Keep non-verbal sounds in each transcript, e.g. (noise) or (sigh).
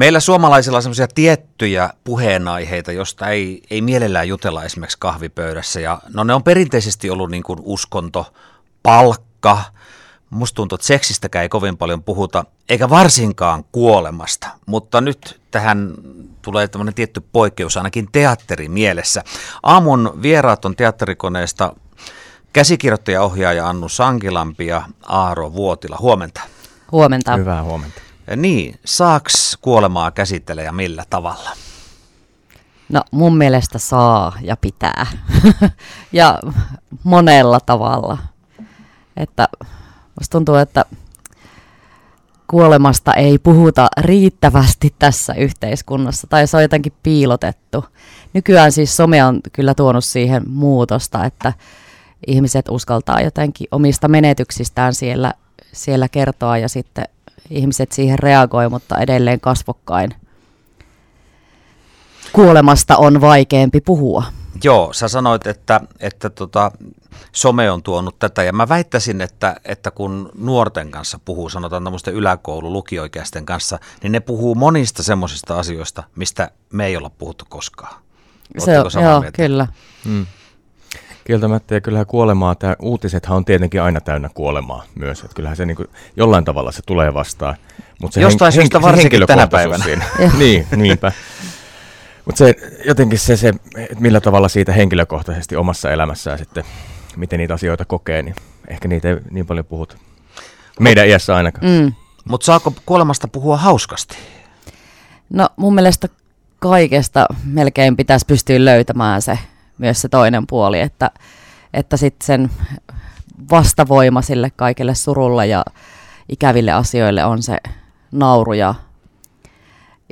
Meillä suomalaisilla on semmoisia tiettyjä puheenaiheita, josta ei, ei mielellään jutella esimerkiksi kahvipöydässä. Ja, no ne on perinteisesti ollut niin kuin uskonto, palkka, musta tuntuu, että seksistäkään ei kovin paljon puhuta, eikä varsinkaan kuolemasta. Mutta nyt tähän tulee tämmöinen tietty poikkeus ainakin teatterimielessä. Aamun vieraat on teatterikoneesta käsikirjoittaja-ohjaaja Annu Sankilampi ja Aaro Vuotila. Huomenta. Huomenta. Hyvää huomenta. Niin, saaks kuolemaa käsitellä ja millä tavalla? No mun mielestä saa ja pitää. (laughs) ja monella tavalla. Että musta tuntuu, että kuolemasta ei puhuta riittävästi tässä yhteiskunnassa, tai se on jotenkin piilotettu. Nykyään siis some on kyllä tuonut siihen muutosta, että ihmiset uskaltaa jotenkin omista menetyksistään siellä, siellä kertoa, ja sitten ihmiset siihen reagoi, mutta edelleen kasvokkain kuolemasta on vaikeampi puhua. Joo, sä sanoit, että, että tota, some on tuonut tätä, ja mä väittäisin, että, että kun nuorten kanssa puhuu, sanotaan tämmöisten yläkoulu lukioikäisten kanssa, niin ne puhuu monista semmoisista asioista, mistä me ei olla puhuttu koskaan. Se joo, mieltä? kyllä. Hmm. Kieltämättä, ja kyllähän kuolemaa, tämä uutisethan on tietenkin aina täynnä kuolemaa myös, että kyllähän se niin kuin, jollain tavalla se tulee vastaan. Mutta se Jostain hen, syystä varsinkin tänä päivänä. (laughs) niin, niinpä. Mutta se jotenkin se, se, että millä tavalla siitä henkilökohtaisesti omassa elämässään sitten, miten niitä asioita kokee, niin ehkä niitä ei niin paljon puhuta. Meidän iässä ainakaan. Mm. Mutta saako kuolemasta puhua hauskasti? No mun mielestä kaikesta melkein pitäisi pystyä löytämään se myös se toinen puoli, että, että sitten sen vastavoima sille kaikille surulle ja ikäville asioille on se nauru ja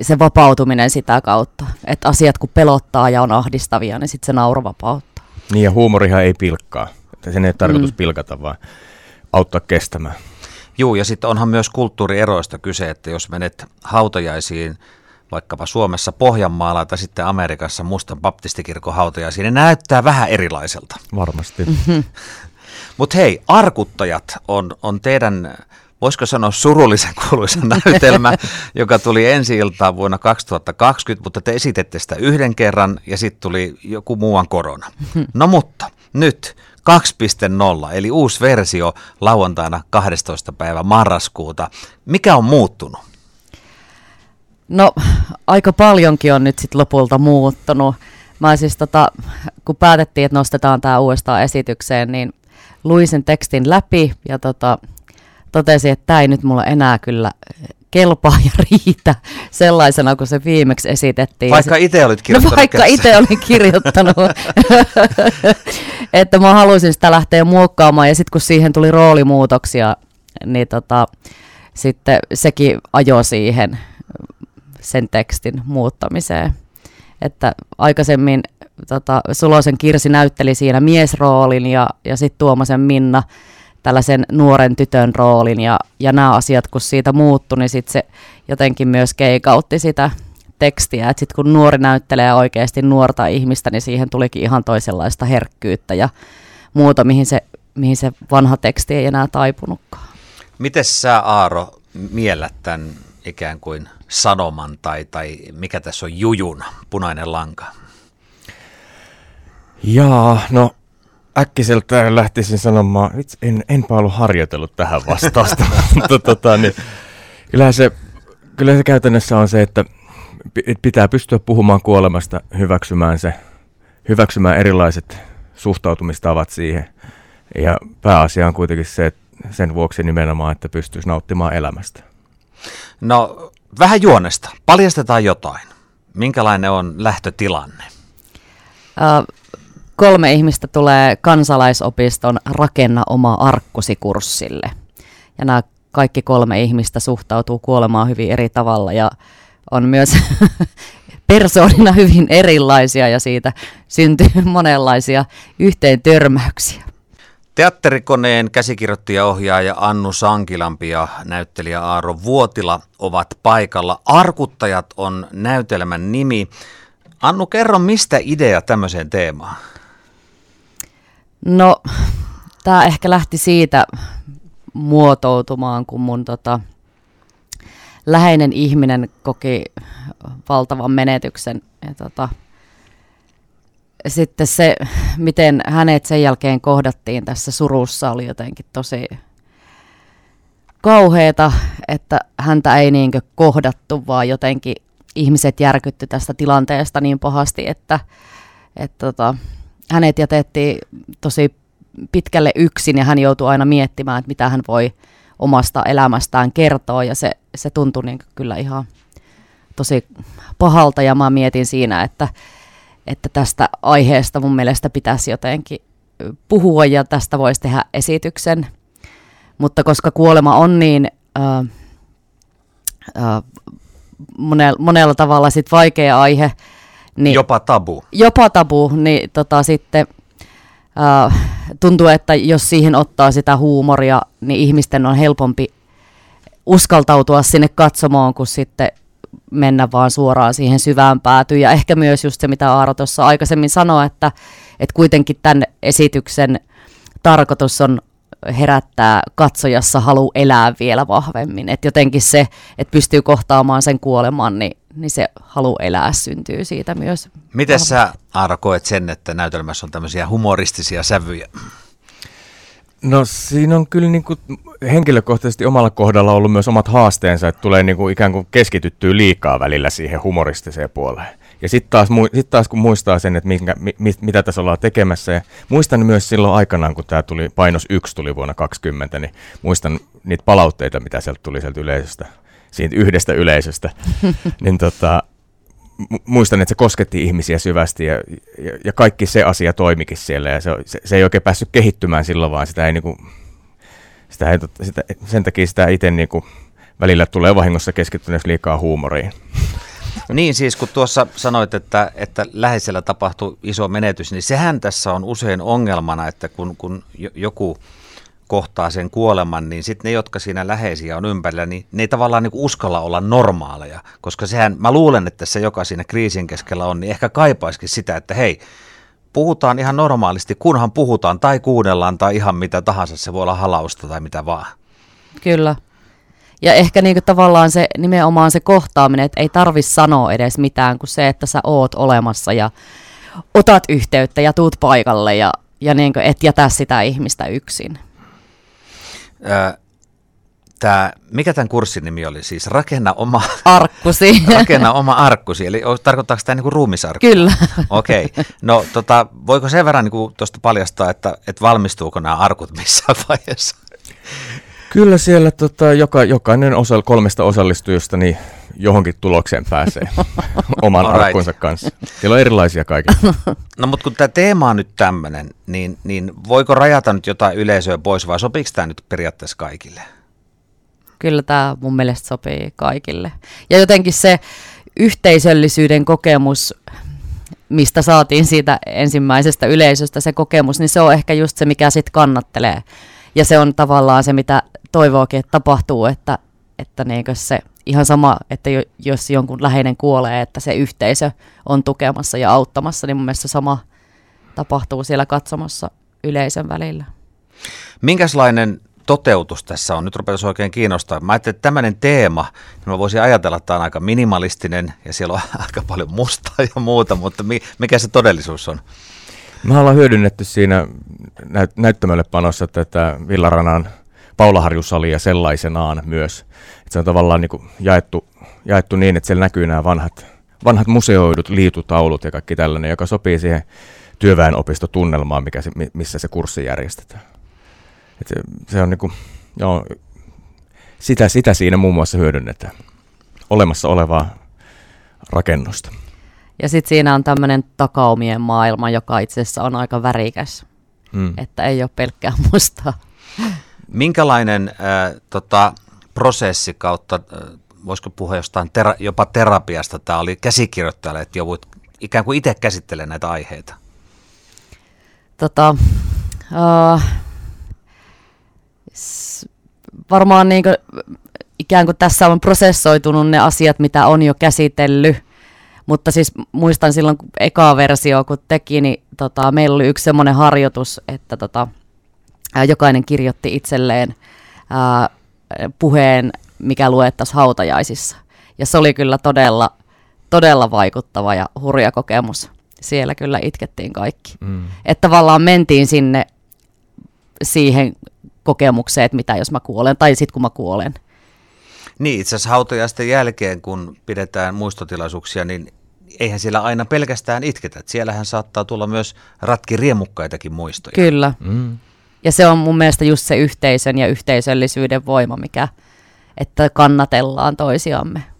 se vapautuminen sitä kautta. Että asiat kun pelottaa ja on ahdistavia, niin sitten se nauru vapauttaa. Niin ja huumorihan ei pilkkaa. Että sen ei ole tarkoitus mm. pilkata, vaan auttaa kestämään. Joo, ja sitten onhan myös kulttuurieroista kyse, että jos menet hautajaisiin vaikkapa Suomessa Pohjanmaalla tai sitten Amerikassa Mustan baptistikirkon hautajaisiin, ne näyttää vähän erilaiselta. Varmasti. (laughs) Mm-hmm. Mutta hei, Arkuttajat on, on teidän voisiko sanoa surullisen kuuluisa näytelmä, (laughs) joka tuli ensi iltaan vuonna 2020, mutta te esitette sitä yhden kerran ja sitten tuli joku muuan korona. (laughs) No mutta nyt 2.0, eli uusi versio lauantaina 12. päivä marraskuuta. Mikä on muuttunut? No aika paljonkin on nyt sitten lopulta muuttunut. Mä siis tota, kun päätettiin, että nostetaan tämä uudestaan esitykseen, niin luin sen tekstin läpi ja tota, totesin, että tämä ei nyt mulla enää kyllä kelpaa ja riitä sellaisena, kun se viimeksi esitettiin. Vaikka itse olit no kirjoittanut. No vaikka itse olin kirjoittanut. (laughs) että mä haluaisin sitä lähteä muokkaamaan ja sitten kun siihen tuli roolimuutoksia, niin tota, sitten sekin ajo siihen sen tekstin muuttamiseen. Että aikaisemmin tota, Sulosen Kirsi näytteli siinä miesroolin ja, ja sitten Tuomasen Minna tällaisen nuoren tytön roolin ja, ja nämä asiat, kun siitä muuttui, niin sitten se jotenkin myös keikautti sitä tekstiä, että sitten kun nuori näyttelee oikeasti nuorta ihmistä, niin siihen tulikin ihan toisenlaista herkkyyttä ja muuta, mihin se, mihin se vanha teksti ei enää taipunutkaan. Miten sä Aaro miellät tämän ikään kuin sanoman tai, tai mikä tässä on jujuna, punainen lanka? Jaa, no äkkiseltä lähtisin sanomaan, itse en, enpä ollut harjoitellut tähän vastausta, (laughs) mutta tota, niin, kyllähän se, kyllä se käytännössä on se, että pitää pystyä puhumaan kuolemasta, hyväksymään se, hyväksymään erilaiset suhtautumistavat siihen. Ja pääasia on kuitenkin se, että sen vuoksi nimenomaan, että pystyisi nauttimaan elämästä. No, vähän juonesta. Paljastetaan jotain. Minkälainen on lähtötilanne? Uh, kolme ihmistä tulee kansalaisopiston Rakenna oma arkkusi kurssille. Ja nämä kaikki kolme ihmistä suhtautuu kuolemaan hyvin eri tavalla ja on myös (laughs) persoonina hyvin erilaisia ja siitä syntyy (laughs) monenlaisia yhteen Teatterikoneen käsikirjoittaja-ohjaaja Annu Sankilampi ja näyttelijä Aaro Vuotila ovat paikalla. Arkuttajat on näytelmän nimi. Annu, kerro, mistä idea tämmöiseen teemaan? No, tämä ehkä lähti siitä muotoutumaan, kun mun tota, läheinen ihminen koki valtavan menetyksen. Ja tota, sitten se, miten hänet sen jälkeen kohdattiin tässä surussa, oli jotenkin tosi kauheeta, että häntä ei niinkö kohdattu, vaan jotenkin ihmiset järkytty tästä tilanteesta niin pahasti, että, että tota, hänet jätettiin tosi pitkälle yksin ja hän joutui aina miettimään, että mitä hän voi omasta elämästään kertoa ja se, se tuntui niin kyllä ihan tosi pahalta ja mä mietin siinä, että, että tästä aiheesta mun mielestä pitäisi jotenkin puhua ja tästä voisi tehdä esityksen. Mutta koska kuolema on niin äh, äh, monella, monella tavalla sit vaikea aihe, niin, jopa tabu. Jopa tabu, niin tota, sitten äh, tuntuu, että jos siihen ottaa sitä huumoria, niin ihmisten on helpompi uskaltautua sinne katsomaan, kun sitten mennä vaan suoraan siihen syvään päätyyn. Ja ehkä myös just se, mitä Aaro tuossa aikaisemmin sanoi, että, että kuitenkin tämän esityksen tarkoitus on herättää katsojassa halu elää vielä vahvemmin. Että jotenkin se, että pystyy kohtaamaan sen kuoleman, niin, niin se halu elää syntyy siitä myös. Miten sä, Aaro, koet sen, että näytelmässä on tämmöisiä humoristisia sävyjä? No siinä on kyllä niin kuin henkilökohtaisesti omalla kohdalla ollut myös omat haasteensa, että tulee niin kuin ikään kuin keskityttyä liikaa välillä siihen humoristiseen puoleen. Ja sitten taas, sit taas kun muistaa sen, että minkä, mi, mitä tässä ollaan tekemässä, ja muistan myös silloin aikanaan, kun tämä tuli, Painos 1 tuli vuonna 2020, niin muistan niitä palautteita, mitä sieltä tuli sieltä yleisöstä, siitä yhdestä yleisöstä, (laughs) niin tota, muistan, että se kosketti ihmisiä syvästi ja, ja, ja kaikki se asia toimikin siellä ja se, se, se ei oikein päässyt kehittymään silloin, vaan sitä ei niinku, sitä ei, sitä, sen takia sitä itse niinku, välillä tulee vahingossa keskittyneeksi liikaa huumoriin. (laughs) Niin siis kun tuossa sanoit, että, että läheisellä tapahtui iso menetys, niin sehän tässä on usein ongelmana, että kun, kun joku kohtaa sen kuoleman, niin sitten ne, jotka siinä läheisiä on ympärillä, niin ne ei tavallaan niin uskalla olla normaaleja, koska sehän, mä luulen, että se, joka siinä kriisin keskellä on, niin ehkä kaipaisikin sitä, että hei, puhutaan ihan normaalisti, kunhan puhutaan tai kuunnellaan tai ihan mitä tahansa, se voi olla halausta tai mitä vaan. Kyllä. Ja ehkä niinku tavallaan se nimenomaan se kohtaaminen, että ei tarvi sanoa edes mitään kuin se, että sä oot olemassa ja otat yhteyttä ja tuut paikalle ja, ja niinku et jätä sitä ihmistä yksin. Tää, mikä tämän kurssin nimi oli siis? Rakenna oma... Arkkusi. (laughs) rakenna oma arkkusi, eli tarkoittaako tämä niinku ruumisarkku? Kyllä. Okei. Okay. No tota, voiko sen verran niinku tuosta paljastaa, että, että valmistuuko nämä arkut missään (laughs) vaiheessa? Kyllä siellä tota, joka, jokainen osa, kolmesta osallistujasta niin johonkin tulokseen pääsee (laughs) oman right. arkkunsa kanssa. Siellä on erilaisia kaikille. (laughs) No mutta kun tämä teema on nyt tämmöinen, niin, niin voiko rajata nyt jotain yleisöä pois vai sopiiko tämä nyt periaatteessa kaikille? Kyllä tämä mun mielestä sopii kaikille. Ja jotenkin se yhteisöllisyyden kokemus, mistä saatiin siitä ensimmäisestä yleisöstä se kokemus, niin se on ehkä just se, mikä sitten kannattelee. Ja se on tavallaan se, mitä toivookin, että tapahtuu, että, että niinkö se ihan sama, että jos jonkun läheinen kuolee, että se yhteisö on tukemassa ja auttamassa, niin mun mielestä sama tapahtuu siellä katsomassa yleisön välillä. Minkälainen toteutus tässä on? Nyt rupesi oikein kiinnostaa. Mä ajattelin, että tämmöinen teema, niin mä voisin ajatella, että tämä on aika minimalistinen ja siellä on (laughs) aika paljon mustaa ja muuta, mutta mikä se todellisuus on? Me ollaan hyödynnetty siinä näyttämölle panossa tätä Villaranan Paulaharjusalia sellaisenaan myös. Et se on tavallaan niin kuin jaettu, jaettu niin, että siellä näkyy nämä vanhat, vanhat museoidut liitutaulut ja kaikki tällainen, joka sopii siihen työväenopistotunnelmaan, mikä se, missä se kurssi järjestetään. Et se, se on niin kuin, joo, sitä, sitä siinä muun muassa hyödynnetään. Olemassa olevaa rakennusta. Ja sitten siinä on tämmöinen takaumien maailma, joka itse asiassa on aika värikäs. Hmm. Että ei ole pelkkää mustaa. Minkälainen äh, tota, prosessi kautta, äh, voisiko puhua jostain tera, jopa terapiasta, tämä oli käsikirjoittajalle, että joudut ikään kuin itse käsittelemään näitä aiheita? Tota, uh, s- varmaan niin kuin, ikään kuin tässä on prosessoitunut ne asiat, mitä on jo käsitellyt, mutta siis muistan silloin, kun eka versio kun teki, niin tota, meillä oli yksi semmoinen harjoitus, että tota, jokainen kirjoitti itselleen ää, puheen, mikä luettaisiin hautajaisissa. Ja se oli kyllä todella, todella vaikuttava ja hurja kokemus. Siellä kyllä itkettiin kaikki. Mm. Että tavallaan mentiin sinne siihen kokemukseen, että mitä jos mä kuolen, tai sitten kun mä kuolen. Niin, itse asiassa hautajaisten jälkeen, kun pidetään muistotilaisuuksia, niin eihän siellä aina pelkästään itketä. Siellähän saattaa tulla myös ratki riemukkaitakin muistoja. Kyllä. Mm. Ja se on mun mielestä just se yhteisön ja yhteisöllisyyden voima, mikä, että kannatellaan toisiamme.